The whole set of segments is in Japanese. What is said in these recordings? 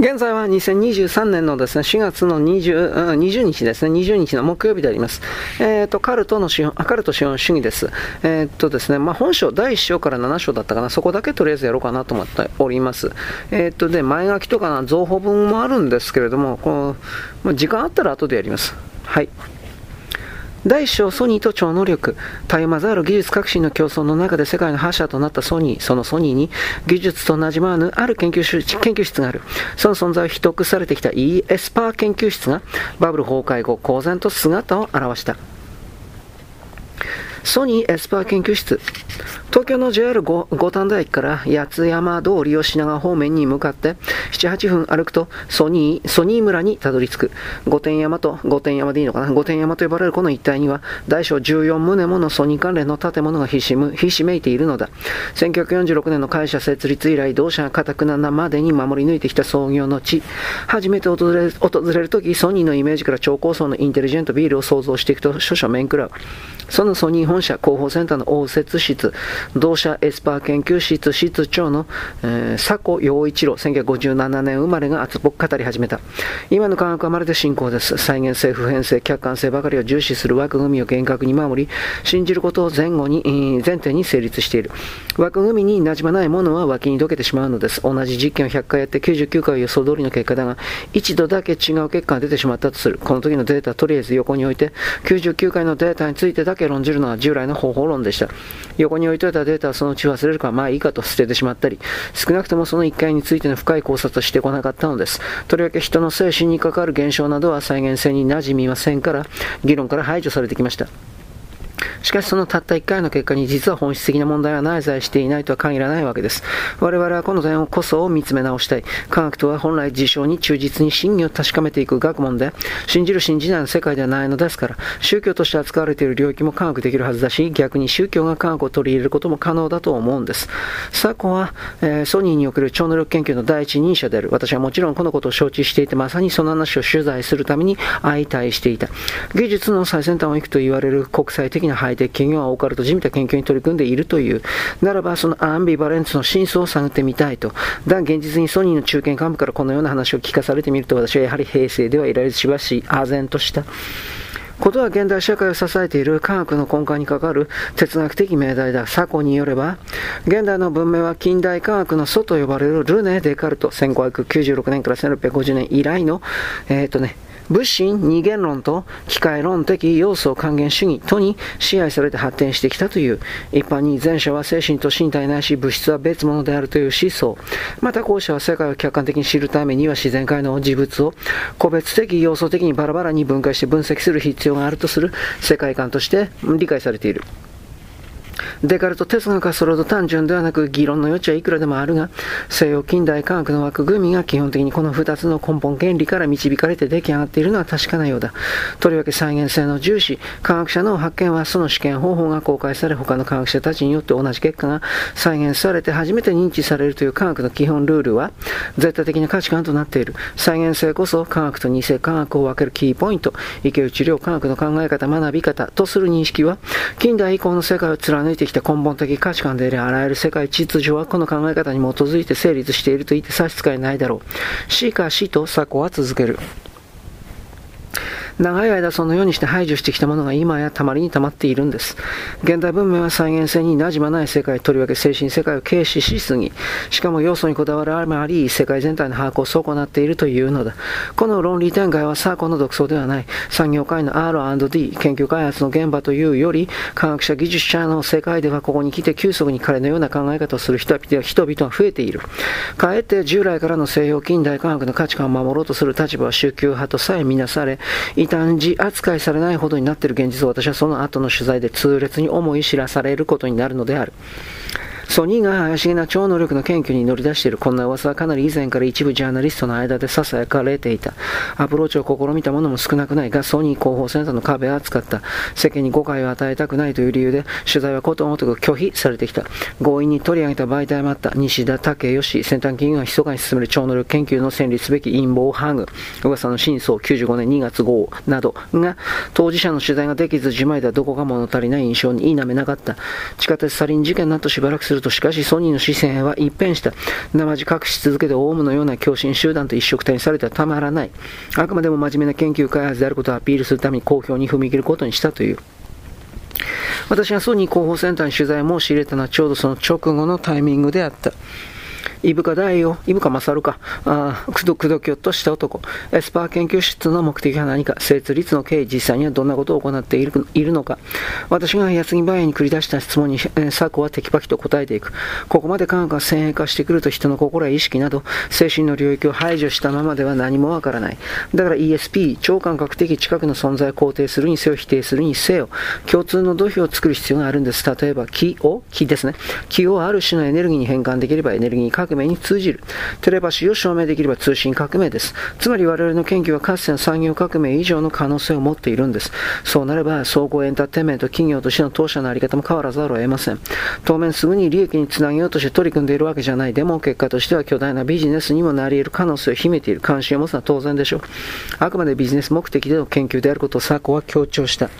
現在は2023年のですね、4月の 20, 20日ですね、20日の木曜日であります。えっ、ー、と、カルトの資本、カルト資本主義です。えっ、ー、とですね、まあ、本書、第1章から7章だったかな、そこだけとりあえずやろうかなと思っております。えっ、ー、と、で、前書きとかな、増補文もあるんですけれども、この、まあ、時間あったら後でやります。はい。大小ソニーと超能力、たゆまざる技術革新の競争の中で世界の覇者となったソニー、そのソニーに技術となじまわぬある研究室研究室がある。その存在を秘匿されてきた e エスパー研究室がバブル崩壊後、公然と姿を現した。ソニーエスパー研究室東京の JR 五反田駅から八津山通りを品川方面に向かって7、8分歩くとソニー、ソニー村にたどり着く。御殿山と、御殿山でいいのかな？御殿山と呼ばれるこの一帯には大小14棟ものソニー関連の建物がひしむひしめいているのだ。1946年の会社設立以来、同社が固くななまでに守り抜いてきた創業の地。初めて訪れ訪れるとき、ソニーのイメージから超高層のインテリジェントビールを想像していくと少々面食らう。そのソニー本社広報センターの応接室、同社エスパー研究室室長の、えー、佐古陽一郎、1957年生まれが熱っぽく語り始めた。今の科学はまるで進行です。再現性、普遍性、客観性ばかりを重視する枠組みを厳格に守り、信じることを前後に、前提に成立している。枠組みに馴染まないものは脇にどけてしまうのです。同じ実験を100回やって99回予想通りの結果だが、一度だけ違う結果が出てしまったとする。この時のデータはとりあえず横に置いて、99回のデータについてだけ論じるのは従来の方法論でした。横に置いとれたデータはそのうち忘れるかまあいいかと捨ててしまったり、少なくともその1回についての深い考察をしてこなかったのです。とりわけ人の精神に関わる現象などは再現性に馴染みませんから、議論から排除されてきました。しかしそのたった1回の結果に実は本質的な問題は内在していないとは限らないわけです。我々はこの点をこそを見つめ直したい。科学とは本来事象に忠実に真偽を確かめていく学問で、信じる信じないの世界ではないのですから、宗教として扱われている領域も科学できるはずだし、逆に宗教が科学を取り入れることも可能だと思うんです。サコは、えー、ソニーにおける超能力研究の第一人者である。私はもちろんこのことを承知していて、まさにその話を取材するために相対していた。技術の最先端を行くと言われる国際的なハイテク企業はオカルトじみた研究に取り組んでいるという。ならば、そのアンビバレンスの真相を探ってみたいと。だ現実にソニーの中堅幹部からこのような話を聞かされてみると、私はやはり平成ではいられしばし、唖然とした。ことは現代社会を支えている科学の根幹に関わる哲学的命題だ。サコによれば、現代の文明は近代科学の祖と呼ばれるルネ・デカルト、1596年から1650年以来の、えっ、ー、とね、物心二元論と機械論的要素還元主義とに支配されて発展してきたという、一般に前者は精神と身体ないし物質は別物であるという思想、また後者は世界を客観的に知るためには自然界の事物を個別的要素的にバラバラに分解して分析する必要があるとする世界観として理解されている。デカルト哲学はそれほど単純ではなく議論の余地はいくらでもあるが、西洋近代科学の枠組みが基本的にこの2つの根本原理から導かれて出来上がっているのは確かなようだ。とりわけ再現性の重視、科学者の発見はその試験方法が公開され、他の科学者たちによって同じ結果が再現されて初めて認知されるという科学の基本ルールは、絶対的な価値観となっている。再現性こそ科学と偽科学を分けるキーポイント、池内療科学の考え方、学び方とする認識は、近代以降の世界を貫いてきた根本的価値観であり、あらゆる世界秩序はこの考え方に基づいて成立していると言って差し支えないだろう。しかしと作法は続ける。長い間そのようにして排除してきたものが今やたまりに溜まっているんです。現代文明は再現性に馴染まない世界、とりわけ精神世界を軽視しすぎ、しかも要素にこだわるあまり、世界全体の把握を損なっているというのだ。この論理展開はサーコの独創ではない。産業界の R&D、研究開発の現場というより、科学者、技術者の世界ではここに来て急速に彼のような考え方をする人々は増えている。かえって従来からの西洋近代科学の価値観を守ろうとする立場は宗教派とさえみなされ、異端児扱いされないほどになっている現実を私はその後の取材で痛烈に思い知らされることになるのである。ソニーが怪しげな超能力の研究に乗り出しているこんな噂はかなり以前から一部ジャーナリストの間で囁かれていた。アプローチを試みたものも少なくないが、ソニー広報センターの壁は厚かった。世間に誤解を与えたくないという理由で、取材はことごとく拒否されてきた。強引に取り上げた媒体もあった。西田武義、先端企業が密かに進める超能力研究の戦利すべき陰謀ハグ、噂の真相95年2月号などが、当事者の取材ができず、自前ではどこか物足りない印象に否めなかった。地下鉄サリン事件などしばらくするるとしかしソニーの視線は一変した。生地隠し続けてオウムのような共振集団と一緒くたにされてはたまらない。あくまでも真面目な研究開発であることをアピールするために公表に踏み切ることにしたという。私がソニー広報センターに取材申し入れたのはちょうどその直後のタイミングであった。イブカ大王、イブカ勝か、あくどくどきょっとした男。エスパー研究室の目的は何か、設立の経緯、実際にはどんなことを行っているいるのか？私が矢継ぎ早に繰り出した質問に、えー、サコはテキパキと答えていく。ここまで科学が先鋭化してくると人の心や意識など、精神の領域を排除したままでは何もわからない。だから ESP、超感覚的近くの存在を肯定するにせよ、否定するにせよ、共通の土俵を作る必要があるんです。例えば、気を、気ですね。気をある種のエネルギーに変換できればエネルギー革命に通じる。テレパシーを証明できれば通信革命です。つまり我々の研究はかつての産業革命以上の可能性を持っているんです。そうなれば、総合エンターテインメント企業としての当社のあり方も変わらざるを得ません。当面すぐに利益につなげようとして取り組んでいるわけじゃない。でも結果としては巨大なビジネスにもなり得る可能性を秘めている。関心を持つのは当然でしょう。あくまでビジネス目的での研究であることをサコは強調した。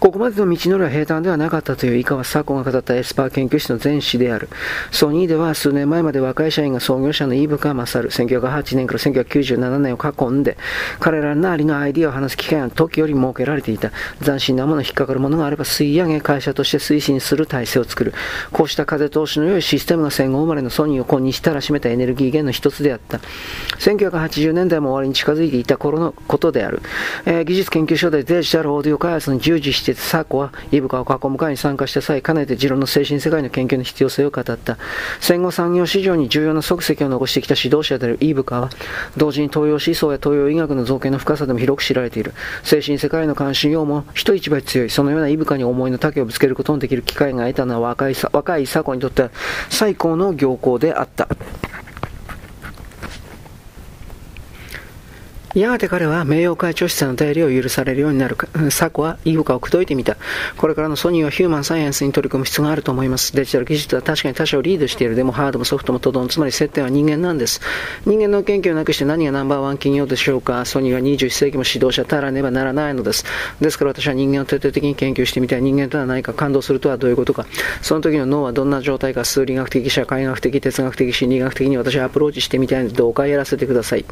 ここまでの道のりは平坦ではなかったという以下はサコが語ったエスパー研究室の前史である。ソニーでは数年前まで若い社員が創業者のイーブカ・マサル、1908年から1997年を囲んで、彼らなりのアイディアを話す機会が時より設けられていた。斬新なもの引っかかるものがあれば吸い上げ会社として推進する体制を作る。こうした風通しの良いシステムが戦後生まれのソニーを今日たらしめたエネルギー源の一つであった。1980年代も終わりに近づいていた頃のことである。えー、技術研究所でデジタルオーディオ開発に従事してしてサーコはイブカを囲む会に参加した際、かねて持論の精神世界の研究の必要性を語った。戦後産業市場に重要な足跡を残してきた指導者であるイブカは、同時に東洋思想や東洋医学の造形の深さでも広く知られている。精神世界の関心用も人一倍強い。そのようなイブカに思いの丈をぶつけることのできる機会が得たのは若い若いサコにとっては最高の行幸であった。やがて彼は名誉会長室の代理を許されるようになるか。サコはイブカを口説いてみた。これからのソニーはヒューマンサイエンスに取り組む必要があると思います。デジタル技術は確かに他社をリードしている。でもハードもソフトもとどん、つまり接点は人間なんです。人間の研究をなくして何がナンバーワン企業でしょうか。ソニーは21世紀も指導者たらねばならないのです。ですから私は人間を徹底的に研究してみたい。人間とは何か感動するとはどういうことか。その時の脳はどんな状態か数理学的、社会学的、哲学的、心理学的に私はアプローチしてみたいのでどうかやらせてください。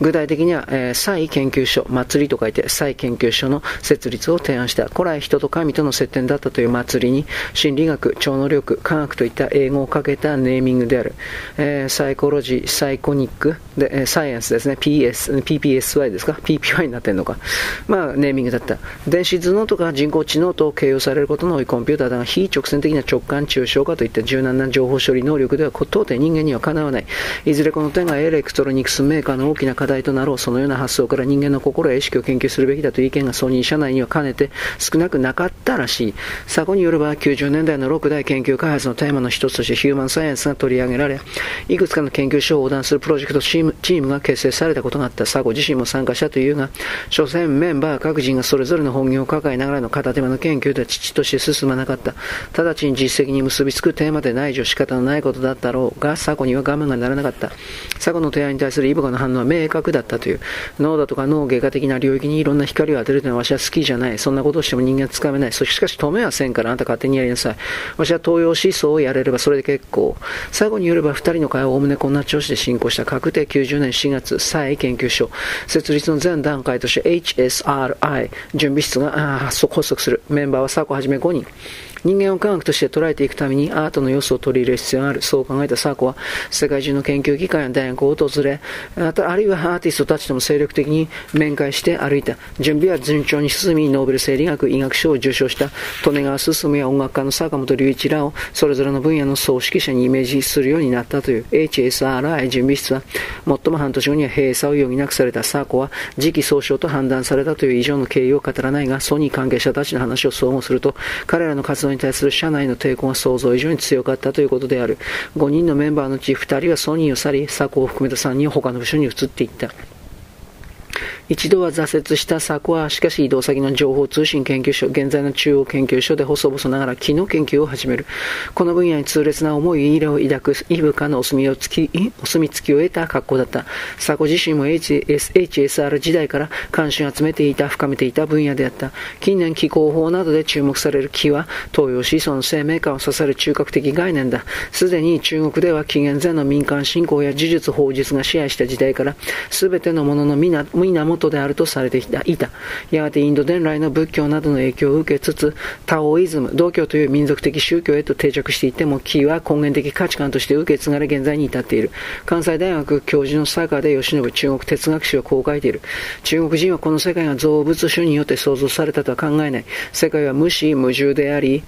具体的には、えー、再研究所、祭りと書いて再研究所の設立を提案した。古来人と神との接点だったという祭りに、心理学、超能力、科学といった英語をかけたネーミングである。えー、サイコロジー、サイコニック、で、えサイエンスですね。PS、PPSY ですか ?PPY になってんのか？まあ、ネーミングだった。電子頭脳とか人工知能と形容されることの多いコンピューターだが、非直線的な直感抽象化といった柔軟な情報処理能力では、到底人間にはかなわない。いずれこの点がエレクトロニクスメーカーの大きな課題となろう。そのようなな発想から人間の心や意識を研究するべきだという意見がソニー社内にはかねて少なくなかったらしい。佐古によれば90年代の6大研究開発のテーマの一つとしてヒューマンサイエンスが取り上げられ、いくつかの研究所を横断するプロジェクトチームチームが結成されたことがあった佐古自身も参加したというが、所詮メンバー各人がそれぞれの本業を抱えながらの片手間の研究では父として進まなかった。直ちに実績に結びつくテーマでない以上仕方のないことだったろうが、佐古には我慢がならなかった。佐古の提案に対するイブカの反応は明確だったという。脳だとか脳外科的な領域にいろんな光を当てるというのは私は好きじゃない。そんなことをしても人間はつかめない。そしかし止めはせんからあなた勝手にやりなさい。私は東洋思想をやれればそれで結構。最後によれば二人の会はおおむねこんな調子で進行した確定90年4月、再研究所。設立の前段階として HSRI 準備室が発足する。メンバーは佐古はじめ5人。人間を科学として捉えていくためにアートの要素を取り入れる必要がある。そう考えたサーコは世界中の研究機関や大学を訪れ、あるいはアーティストたちとも精力的に面会して歩いた。準備は順調に進み、ノーベル生理学医学賞を受賞した利根川進や音楽家の坂本龍一らをそれぞれの分野の総指揮者にイメージするようになったという HSRI 準備室は、最も半年後には閉鎖を余儀なくされたサーコは次期総称と判断されたという以上の経緯を語らないが、ソニー関係者たちの話を総合すると、彼らの活動に対する社内の抵抗が想像以上に強かったということである。5人のメンバーのうち2人はソニーを去り、佐古を含めた3人は他の部署に移っていった。一度は挫折した作は、しかし移動先の情報通信研究所、現在の中央研究所で細々ながら木の研究を始める。この分野に痛烈な思い入れを抱くイブカのお墨をつき、お墨付きを得た格好だった。佐古自身も HS HSR 時代から関心を集めていた、深めていた分野であった。近年気候法などで注目される木は、東洋思想の生命感を支える中核的概念だ。すでに中国では紀元前の民間信仰や呪術法術が支配した時代から、すべてのものの皆源であるとされていた。やがてインド伝来の仏教などの影響を受けつつ、タオイズム、道教という民族的宗教へと定着していっても、木は根源的価値観として受け継がれ現在に至っている。関西大学教授の坂で吉信中国哲学史はこう書いている。中国人はこの世界が造物主によって創造されたとは考えない。世界は無視無重であり、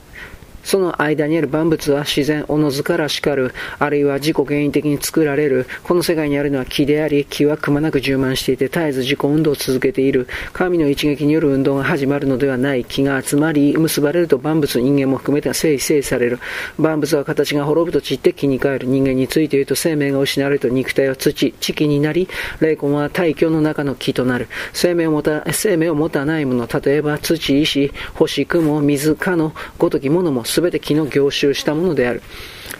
その間にある万物は自然、おのずからしかる、あるいは自己原因的に作られる。この世界にあるのは木であり、木はくまなく充満していて、絶えず自己運動を続けている。神の一撃による運動が始まるのではない。木が集まり、結ばれると万物、人間も含めて生成される。万物は形が滅ぶと散って木に変える。人間について言うと生命が失われると肉体は土、地気になり、霊魂は大気の中の木となる。生命を持た、生命を持たないもの、例えば土、石、星、雲、水、かのごときものも全て木の凝集したものである。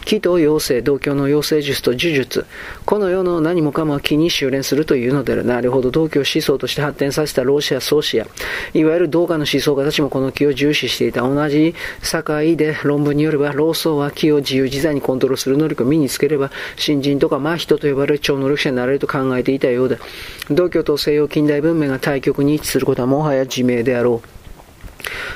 木と妖精、同居の妖精術と呪術。この世の何もかも木に修練するというのである。なるほど、同居思想として発展させた老子や宗師や、いわゆる同化の思想家たちもこの木を重視していた。同じ境で論文によれば、老僧は木を自由自在にコントロールする能力を身につければ、新人とか真人と呼ばれる超能力者になれると考えていたようだ。同居と西洋近代文明が対極に位置することはもはや自明であろう。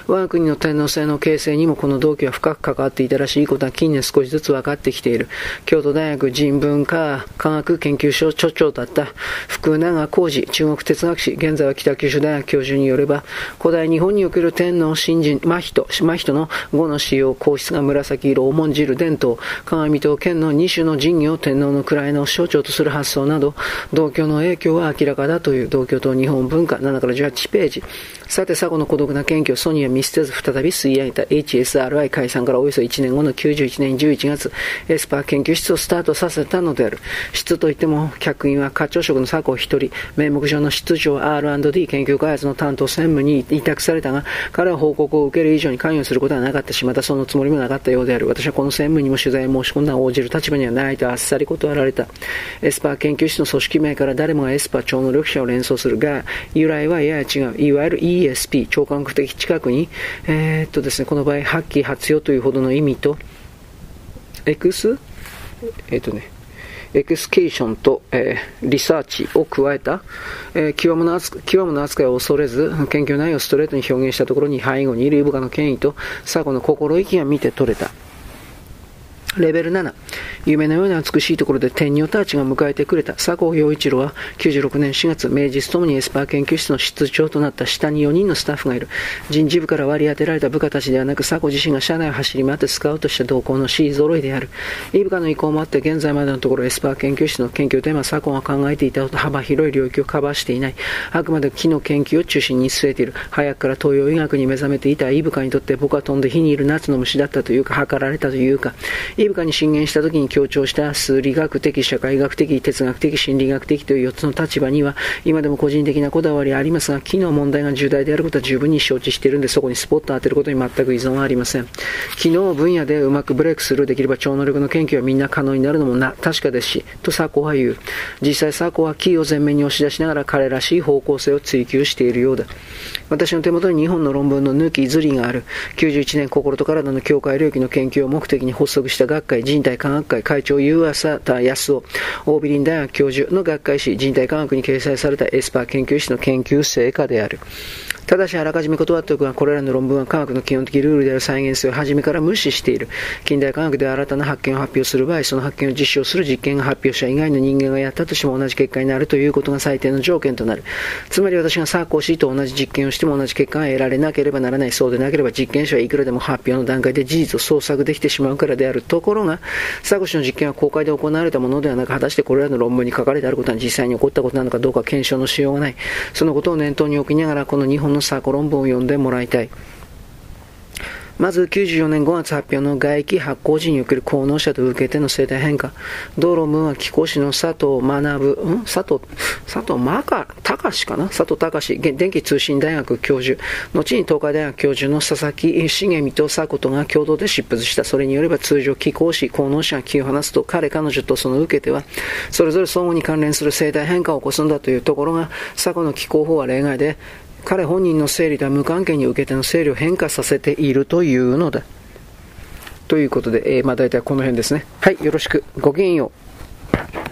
我が国の天皇制の形成にもこの動機は深く関わっていたらしいことは近年少しずつ分かってきている。京都大学人文科科学研究所所長だった福永浩二中国哲学史、現在は北九州大学教授によれば、古代日本における天皇新人、真人、真人の語の使用、皇室が紫色を重んじる伝統、鏡と剣の二種の神器を天皇の位の象徴とする発想など、同居の影響は明らかだという同居と日本文化7から18ページ。さて、佐古の孤独な謙虚、ソニーは見捨てず再び吸い上げた HSRI 解散からおよそ1年後の91年11月、エスパー研究室をスタートさせたのである。室といっても、客員は課長職の佐古一人、名目上の室長 R&D 研究開発の担当専務に委託されたが、彼は報告を受ける以上に関与することはなかったし、またそのつもりもなかったようである。私はこの専務にも取材を申し込んだ応じる立場にはないとあっさり断られた。エスパー研究室の組織名から誰もがエスパー超能力者を連想するが、由来はやや違う。いわゆる ESP、超感覚的知覚に、えー、っとですね、この場合、発揮、発用というほどの意味と、エクス、えー、っとね、 excitation と、えー、リサーチを加えた、えー、際物扱際物扱いを恐れず、研究内容をストレートに表現したところに背後にいる井深の権威と、佐古の心意気が見て取れた。レベル7、夢のような美しいところで天女たちが迎えてくれた佐古曜一郎は96年4月、名実ともにエスパー研究室の室長となった下に4人のスタッフがいる。人事部から割り当てられた部下たちではなく、佐古自身が社内を走り回ってスカウトした同行の C 揃いである。い部下の意向もあって、現在までのところエスパー研究室の研究テーマ、佐合が考えていた幅広い領域をカバーしていない。あくまで木の研究を中心に据えている。早くから東洋医学に目覚めていたイブカにとって僕は飛んで火にいる夏の虫だったというか、測られたというか、イブカに進言した時に強調した数理学的、社会学的、哲学的、心理学的という4つの立場には、今でも個人的なこだわりありますが、機能問題が重大であることは十分に承知しているので、そこにスポットを当てることに全く依存はありません。機能分野でうまくブレイクするできれば超能力の研究はみんな可能になるのもな、確かですし、とサコは言う。実際サコはキーを前面に押し出しながら彼らしい方向性を追求しているようだ。私の手元に2本の論文の抜きずりがある。91年心と体の境界領域の研究を目的に発足した学会人体科学会会長湯浅田康夫、大ビリン大学教授の学会誌人体科学に掲載されたエスパー研究室の研究成果である。ただしあらかじめ断っておくが、これらの論文は科学の基本的ルールである再現性を初めから無視している。近代科学で新たな発見を発表する場合、その発見を実証する実験が発表者以外の人間がやったとしても同じ結果になるということが最低の条件となる。つまり私がサーコーシーと同じ実験をしても同じ結果が得られなければならない。そうでなければ実験者はいくらでも発表の段階で事実を創作できてしまうからである。ところが、サーコシの実験は公開で行われたものではなく、果たしてこれらの論文に書かれてあることは実際に起こったことなのかどうか検証のしようがない。そのことを念頭に置きながら、この日本のサーコ論文を読んでもらいたい。まず94年5月発表の外気発行時における効能者と受けての生態変化。道路文は気候士の佐藤学、ん？佐藤、佐藤真か、隆かな？佐藤隆、電気通信大学教授。後に東海大学教授の佐々木重美と佐琴が共同で執筆した。それによれば通常気候士、効能者が気を離すと彼彼女とその受けては、それぞれ相互に関連する生態変化を起こすんだというところが、佐古の気候法は例外で、彼本人の整理とは無関係に受けての整理を変化させているというのだ。ということで、えー、まあ大体この辺ですね。はい、よろしく。ごきげんよう。